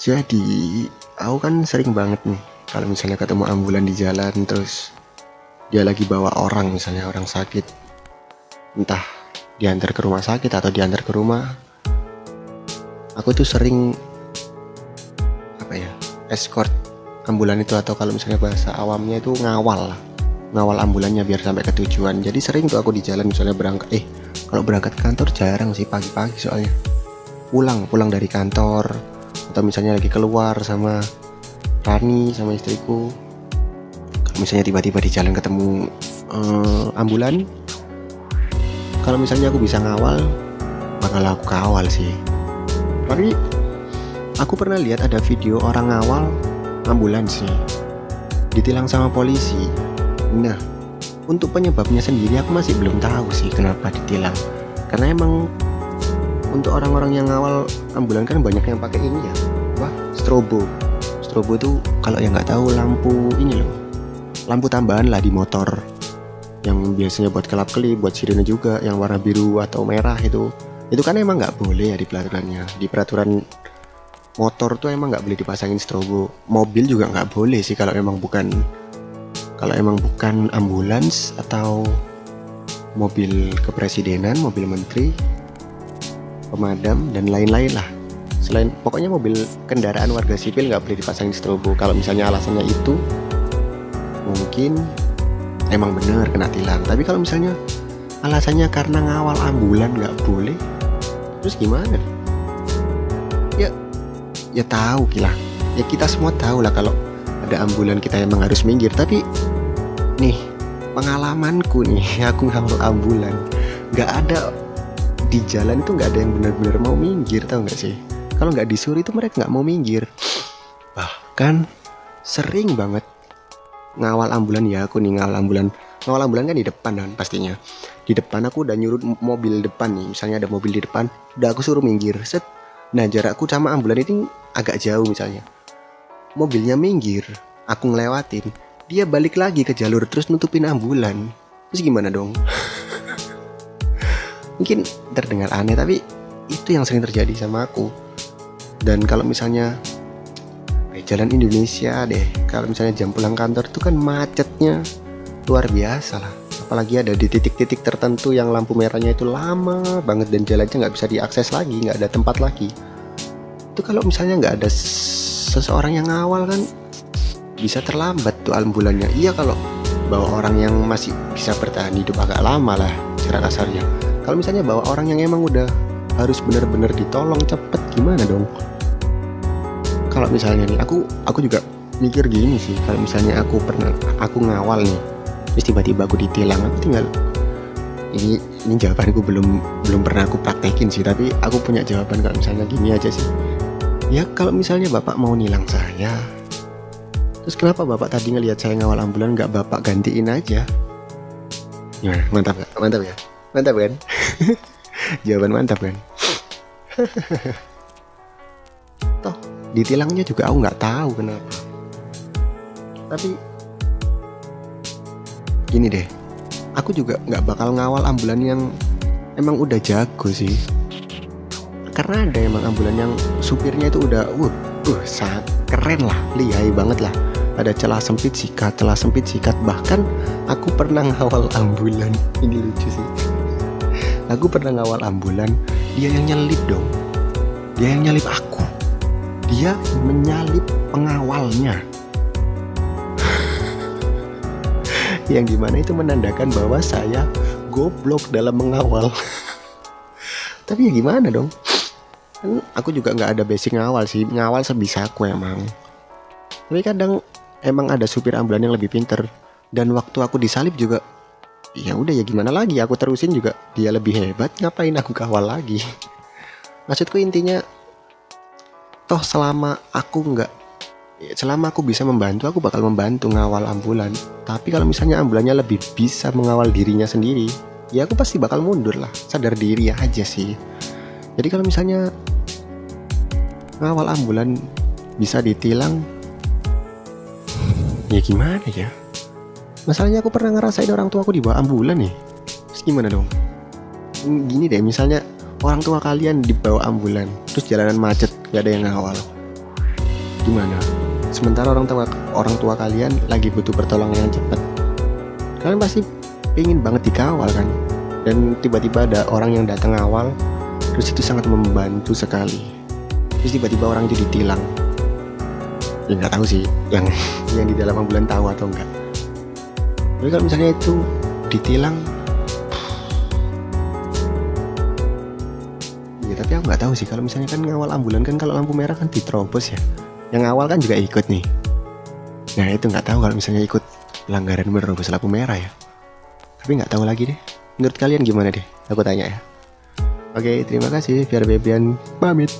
Jadi, aku kan sering banget nih kalau misalnya ketemu ambulan di jalan terus dia lagi bawa orang misalnya orang sakit. Entah diantar ke rumah sakit atau diantar ke rumah. Aku tuh sering apa ya escort ambulan itu atau kalau misalnya bahasa awamnya itu ngawal ngawal ambulannya biar sampai ke tujuan jadi sering tuh aku di jalan misalnya berangkat eh kalau berangkat kantor jarang sih pagi-pagi soalnya. Pulang pulang dari kantor atau misalnya lagi keluar sama Rani sama istriku. Kalau misalnya tiba-tiba di jalan ketemu uh, ambulan kalau misalnya aku bisa ngawal bakal aku kawal sih. Tapi aku pernah lihat ada video orang ngawal ambulans sih ditilang sama polisi. Nah untuk penyebabnya sendiri aku masih belum tahu sih kenapa ditilang. Karena emang untuk orang-orang yang ngawal ambulan kan banyak yang pakai ini ya strobo. Strobo itu kalau yang nggak tahu lampu ini loh. Lampu tambahan lah di motor. Yang biasanya buat kelap kelip buat sirene juga yang warna biru atau merah itu. Itu kan emang nggak boleh ya di peraturannya. Di peraturan motor tuh emang nggak boleh dipasangin strobo. Mobil juga nggak boleh sih kalau emang bukan kalau emang bukan ambulans atau mobil kepresidenan, mobil menteri, pemadam dan lain-lain lah. Selain pokoknya mobil kendaraan warga sipil nggak boleh dipasangin strobo. Kalau misalnya alasannya itu mungkin emang bener kena tilang. Tapi kalau misalnya alasannya karena ngawal ambulan nggak boleh, terus gimana? Ya, ya tahu lah. Ya kita semua tahu lah kalau ada ambulan kita emang harus minggir. Tapi nih pengalamanku nih aku ngawal ambulan nggak ada di jalan itu nggak ada yang benar-benar mau minggir tau nggak sih kalau nggak disuruh itu mereka nggak mau minggir. Bahkan sering banget ngawal ambulan ya aku nih ngawal ambulan. Ngawal ambulan kan di depan kan pastinya. Di depan aku udah nyuruh mobil depan nih misalnya ada mobil di depan udah aku suruh minggir set. Nah jarakku sama ambulan itu agak jauh misalnya. Mobilnya minggir aku ngelewatin dia balik lagi ke jalur terus nutupin ambulan. Terus gimana dong? Mungkin terdengar aneh tapi itu yang sering terjadi sama aku dan kalau misalnya eh, jalan Indonesia deh kalau misalnya jam pulang kantor itu kan macetnya luar biasa lah. Apalagi ada di titik-titik tertentu yang lampu merahnya itu lama banget dan jalannya nggak bisa diakses lagi nggak ada tempat lagi. Itu kalau misalnya nggak ada seseorang yang ngawal kan bisa terlambat tuh ambulannya. Iya kalau bawa orang yang masih bisa bertahan hidup agak lama lah cara kasarnya. Kalau misalnya bawa orang yang emang udah harus benar-benar ditolong cepet gimana dong kalau misalnya nih aku aku juga mikir gini sih kalau misalnya aku pernah aku ngawal nih terus tiba-tiba aku ditilang aku tinggal ini ini jawabanku belum belum pernah aku praktekin sih tapi aku punya jawaban kalau misalnya gini aja sih ya kalau misalnya bapak mau nilang saya Terus kenapa bapak tadi ngelihat saya ngawal ambulan nggak bapak gantiin aja? Ya, mantap? Mantap ya? Mantap kan? Jawaban mantap kan? Ditilangnya juga aku nggak tahu kenapa. Tapi gini deh, aku juga nggak bakal ngawal ambulan yang emang udah jago sih. Karena ada emang ambulan yang supirnya itu udah, uh, uh, sangat keren lah, lihai banget lah. Ada celah sempit sikat celah sempit sikat. Bahkan aku pernah ngawal ambulan. Ini lucu sih. Aku pernah ngawal ambulan dia yang nyelip dong. Dia yang nyelip aku dia menyalip pengawalnya. Yang di mana itu menandakan bahwa saya goblok dalam mengawal. Tapi ya gimana dong? Kan aku juga nggak ada basic ngawal sih. Ngawal sebisa aku emang. Tapi kadang emang ada supir ambulan yang lebih pinter. Dan waktu aku disalip juga ya udah ya gimana lagi? Aku terusin juga. Dia lebih hebat ngapain aku kawal lagi? Maksudku intinya toh selama aku nggak ya selama aku bisa membantu aku bakal membantu ngawal ambulan. Tapi kalau misalnya ambulannya lebih bisa mengawal dirinya sendiri ya aku pasti bakal mundur lah. Sadar diri aja sih. Jadi kalau misalnya ngawal ambulan bisa ditilang ya gimana ya? Masalahnya aku pernah ngerasain orang tua aku dibawa ambulan nih. Terus gimana dong? Gini deh misalnya orang tua kalian dibawa ambulan terus jalanan macet gak ada yang ngawal. Gimana? Sementara orang tua orang tua kalian lagi butuh pertolongan yang cepat. Kalian pasti pingin banget dikawal kan? Dan tiba-tiba ada orang yang datang awal terus itu sangat membantu sekali. Terus tiba-tiba orang itu ditilang ya nggak tahu sih yang yang di dalam ambulan tahu atau enggak tapi kalau misalnya itu ditilang tapi aku nggak tahu sih kalau misalnya kan ngawal ambulan kan kalau lampu merah kan diterobos ya. Yang awal kan juga ikut nih. Nah itu nggak tahu kalau misalnya ikut pelanggaran menerobos lampu merah ya. Tapi nggak tahu lagi deh. Menurut kalian gimana deh? Aku tanya ya. Oke terima kasih. Biar Bebian pamit